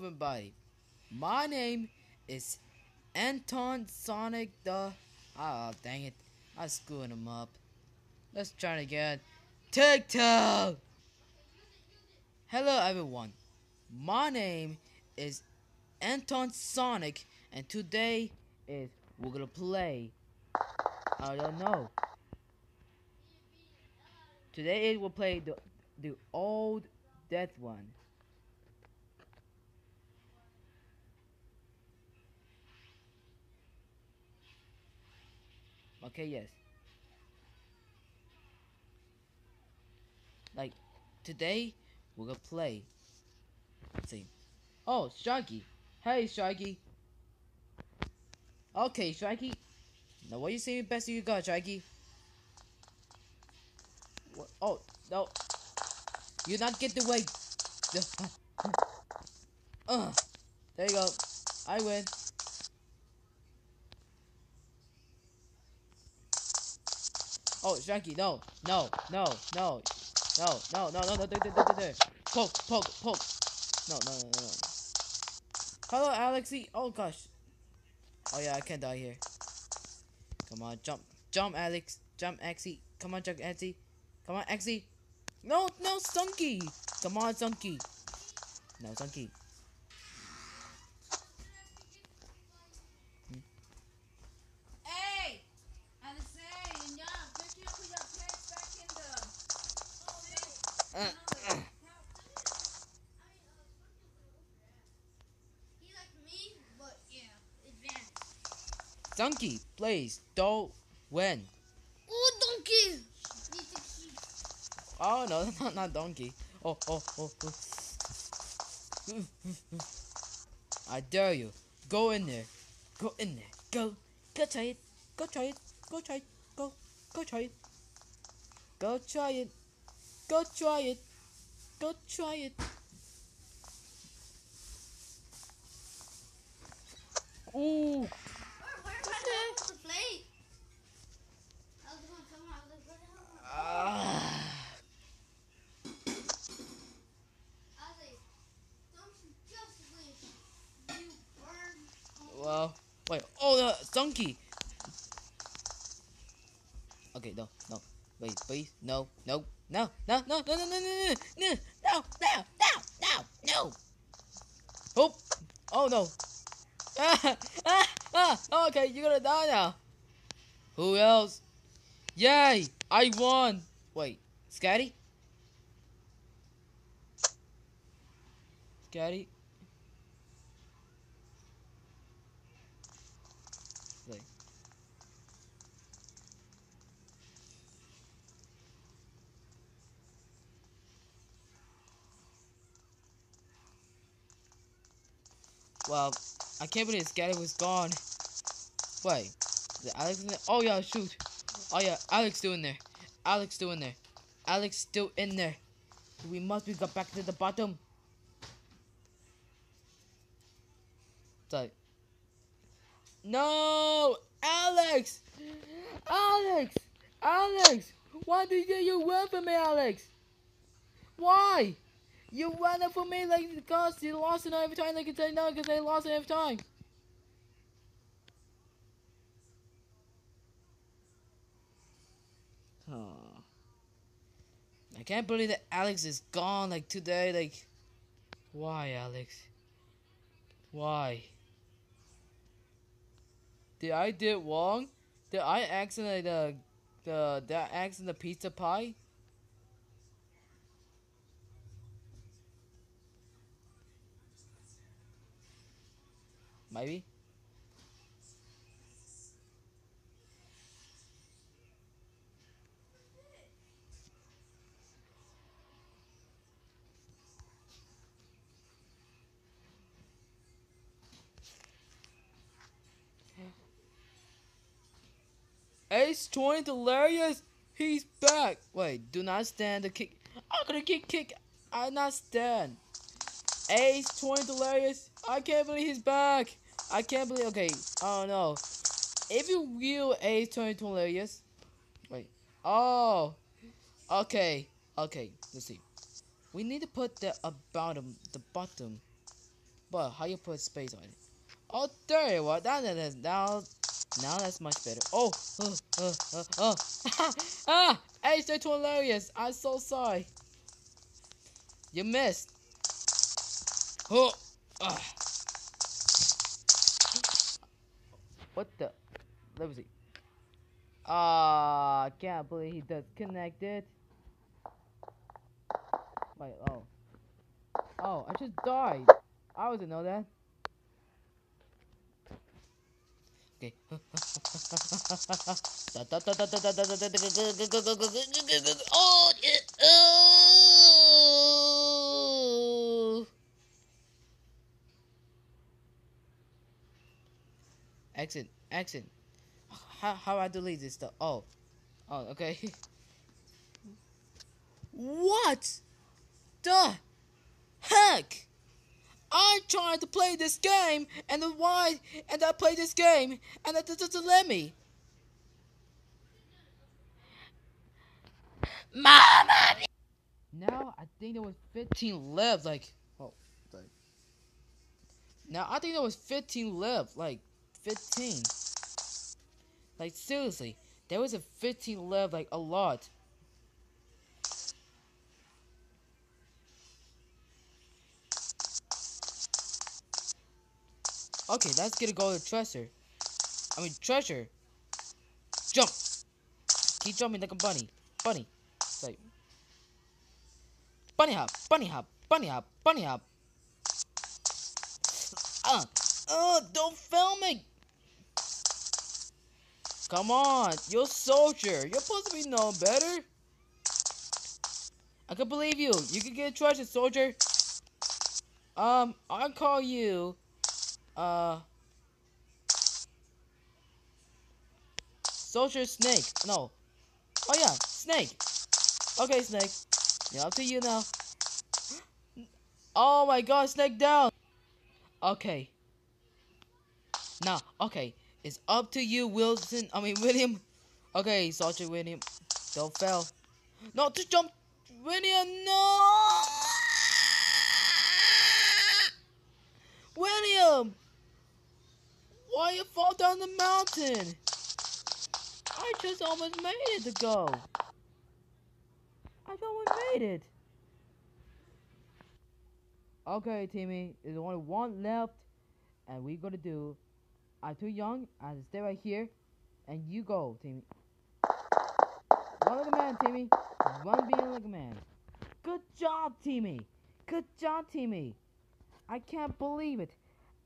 everybody. My name is Anton Sonic the. Ah, dang it. I'm screwing him up. Let's try it again. TikTok! Hello, everyone. My name is Anton Sonic, and today is we're gonna play. I don't know. Today is we'll play the the old Deathrun. Okay, yes. Like, today, we're gonna play. Let's see. Oh, Shaggy. Hey, Shaggy. Okay, Shaggy. Now, what you saying best you got, Shaggy? What? Oh, no. You not get the way. uh, there you go. I win. Oh, Shanky, no, no, no, no, no, no, no, no, no, there, there, there, there. Poke, poke, poke. No, no, no, no, no. Hello, Alexi. Oh, gosh. Oh, yeah, I can't die here. Come on, jump. Jump, Alex. Jump, Axie. Come on, jump, Axie. Come on, Axie. No, no, Stunky. Come on, Stunky. No, Stunky. Hey! I was saying, yeah, make sure you put your pants back in the. Uh, uh. He like me, but yeah, Stunky, please, don't win. Oh, donkey! Need to keep. Oh, no, not, not donkey. Oh, oh, oh, oh. I dare you. Go in there. Go in there. Go. Go try it. Go try it. Go try it. Go. Go try it. Go try it. Go try it. Go try it. Ooh. Where, where, where the plate? I was gonna come out. I was like, where the hell? Ah. I was like, don't you just wish you burned. Well, wait. Oh, the donkey. Okay, no, no. Wait, please. No, no, no, no, no, no, no, no, no, no, no, no, no, no, no. No Oh, oh no. Ah, ah, ah. Okay, you're gonna die now. Who else? Yay! I won. Wait, Scatty? Scatty? Wait. Well, I can't believe this guy was gone. Wait, is Alex in there? Oh yeah, shoot. Oh yeah, Alex still in there. Alex still in there. Alex still in there. We must be got back to the bottom. So. No, Alex, Alex, Alex. Why did you, you run from me, Alex? Why? You ran up for me like because you lost it every time. Like you say no, because they lost it every time. Oh. I can't believe that Alex is gone like today. Like, why, Alex? Why? Did I did wrong? Did I accident the the did I accident the pizza pie? Maybe. Ace 20 hilarious. He's back. Wait, do not stand the kick. I'm gonna kick kick. I not stand. Ace 20 hilarious. I can't believe he's back. I can't believe. Okay, oh no. If you real Ace 20 hilarious. Wait. Oh. Okay. Okay. Let's see. We need to put the bottom. The bottom. but how you put space on it? Oh, there you are. Now that is now, now that's much better. Oh, uh, uh, uh, uh. ah, hey, they're hilarious. I'm so sorry. You missed. Oh, ah. What the? Let me see. Ah, I can't believe he disconnected. Wait, oh. Oh, I just died. I wasn't know that. Okay. oh, oh. Exit, exit. How how I delete this stuff? Oh, oh, okay. what the heck? I tried to play this game, and why? And I played this game, and it doesn't let me. Mama. Now I think there was 15 left. Like, oh. Now I think there was 15 left. Like, 15. Like seriously, there was a 15 left. Like a lot. Okay, let's get a go to treasure. I mean treasure. Jump. Keep jumping like a bunny. Bunny. It's like bunny hop, bunny hop, bunny hop, bunny hop. Uh, uh, don't film me. Come on, you're a soldier. You're supposed to be known better. I can believe you. You can get treasure, soldier. Um, I'll call you uh. Soldier Snake. No. Oh yeah, Snake. Okay, Snake. Yeah, up to you now. Oh my god, Snake down. Okay. Now, okay. It's up to you, Wilson. I mean, William. Okay, Soldier William. Don't fail. No, just jump. William, no! William! Why you fall down the mountain? I just almost made it to go. I almost made it. Okay, Timmy, there's only one left, and we gotta do. I'm too young. I to stay right here, and you go, Timmy. One like a man, Timmy. One being like a man. Good job, Timmy. Good job, Timmy. I can't believe it.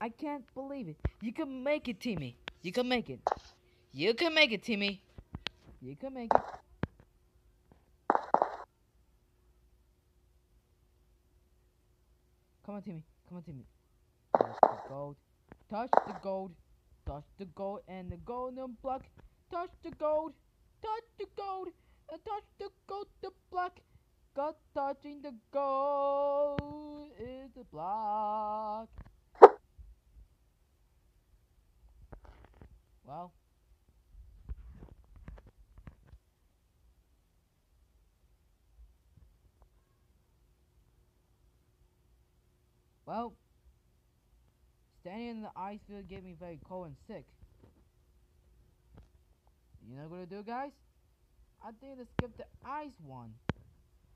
I can't believe it. You can make it, Timmy. You can make it. You can make it, Timmy. You can make it. Come on, Timmy. Come on, Timmy. Touch the gold. Touch the gold. Touch the gold and the golden block. Touch the gold. Touch the gold. And touch the gold, the block. Got touching the gold is the block. Well. Well, standing in the ice field gave me very cold and sick. You know what gonna do, guys? I think to skip the ice one.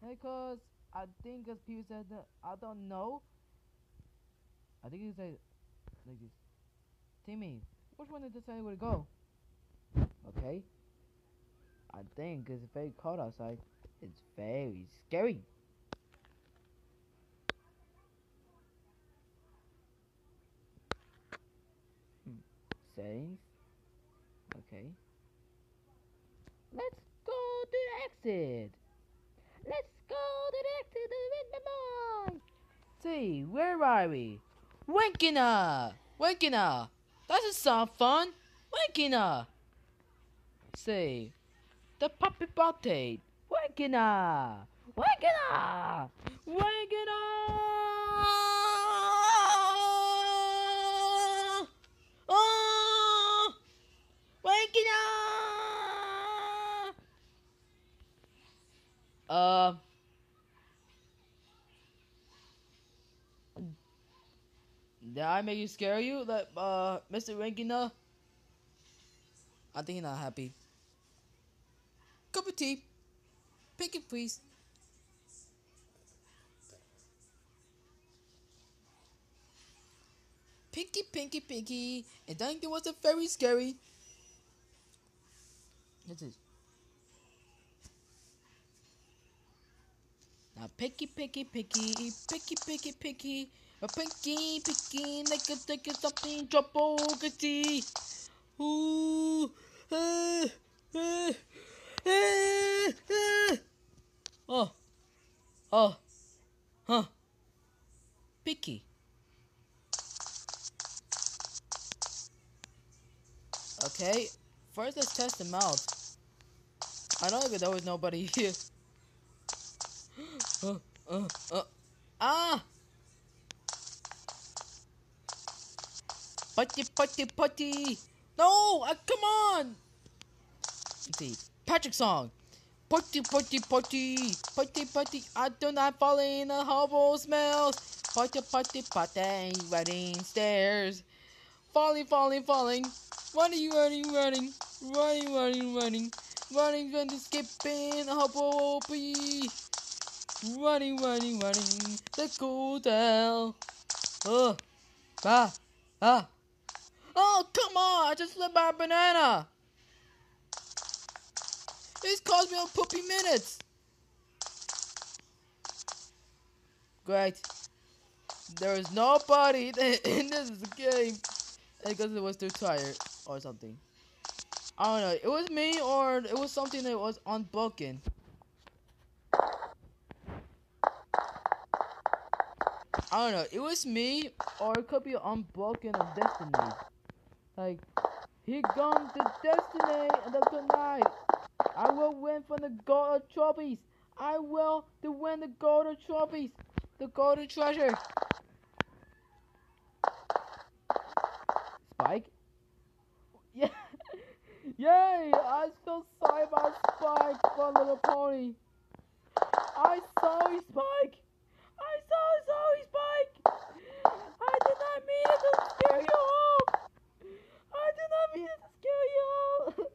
Because I think as people said that I don't know. I think he said like this. Timmy, which one did decide where to go? Okay. I think it's very cold outside. It's very scary. Settings. Okay. Let's go to the exit. Let's go to the exit with the boy. See, where are we? Winkina! Winkina! That is some fun. Winkina! Say, the puppy butted. Winkina! Winkina! Winkina! Uh. Did I make you scare you, like uh, Mr. Rankina? I think he's not happy. Cup of tea. Pinky, please. Pinky, pinky, pinky. And I think it was a very scary. This is. Now picky, picky, picky, picky, picky, picky, a pinky, picky, like a like a something trouble, tea. Ooh, uh, uh, uh. Oh, oh, huh, picky. Okay, first let's test them out. I know that there was nobody here. Uh, uh, uh. Ah! Putty, putty, putty! No! Uh, come on! Let's see. Patrick song. Putty, putty, putty! Putty, putty, I do not fall in the hobo smells. Putty, putty, putty, running stairs. Falling, falling, falling. Running, running, running. Running, running, running. Running, running, skipping, hobo, hoppy. Running, running, running, the hotel. Oh, ah, ah. Oh, come on! I just slipped my banana. This cost me a poopy minutes. Great. There is nobody in this game because it was too tired or something. I don't know. It was me or it was something that was unbroken. I don't know. It was me, or it could be unbroken of destiny. Like, here comes the destiny of tonight. I will win from the gold trophies. I will to win the golden trophies, the golden treasure. Spike. Yeah. Yay! I feel sorry about Spike from Little Pony. I sorry, Spike. I so sorry, Spike. I did not mean it to scare you all. I did not mean to scare you all.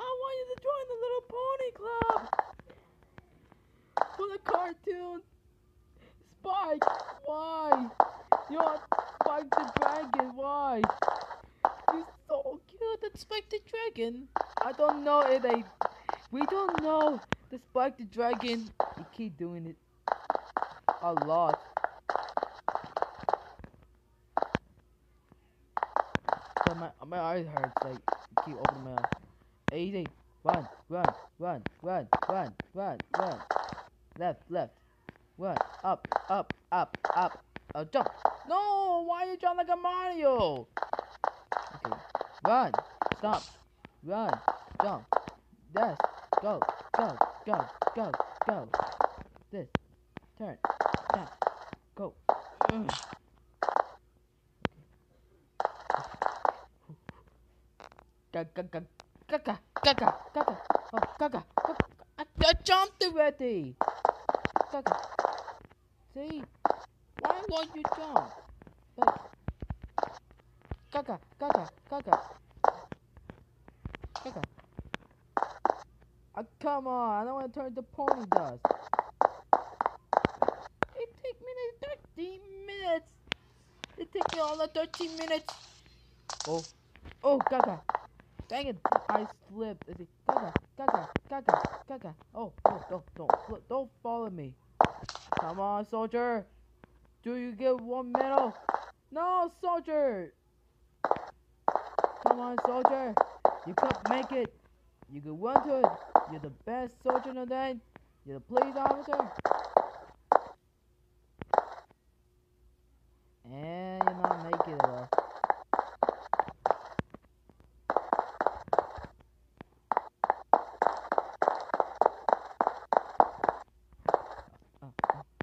I want you to join the Little Pony Club for the cartoon. Spike, why? You want Spike the Dragon? Why? You're so cute, that Spike the Dragon. I don't know if they. We don't know the Spike the Dragon. You keep doing it a lot. So my eyes hurt. Like keep opening my eyes. Easy. Run, run, run, run, run, run, run. Left, left. Run. Up, up, up, up. Oh, jump. No, why you jump like a Mario? Okay. Run. Stop. Run. Jump. Dash. Go. Go. Go. Go. Go. This. Turn. Down. Go. Ugh. Gaga. Gaga. Gaga. Gaga. Oh, Gaga. Gaga. I, I jumped already. Gaga. See? Why won't you jump? Look. Gaga. Gaga. Gaga. Gaga. Oh, come on. I don't want to turn to pony dust. It took me like 13 minutes. It took me all the 13 minutes. Oh. Oh, Gaga. Dang it. I slipped. Is it Gaga? Gaga. Gaga. Gaga. Oh, oh, don't, don't, flip- don't follow me. Come on, soldier. Do you get one medal? No, soldier. Come on, soldier. You could make it. You could run to it. You're the best soldier in the day. You're the police officer. Oh.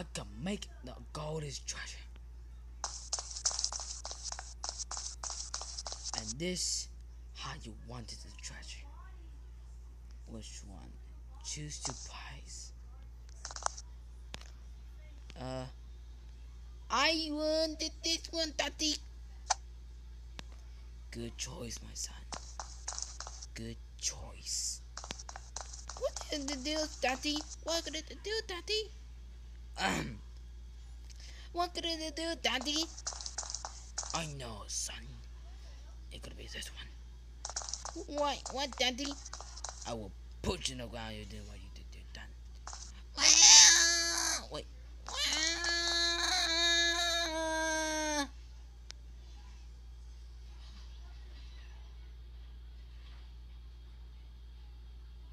I can make the goldest treasure. And this, how you wanted the treasure. Which one? Choose two pies. Uh, I wanted this one, Daddy. Good choice, my son. Good choice. What did the do, Daddy? What did it do, Daddy? What did it do, Daddy? I know, son. It could be this one. What? What, Daddy? I will put you in the ground. You do what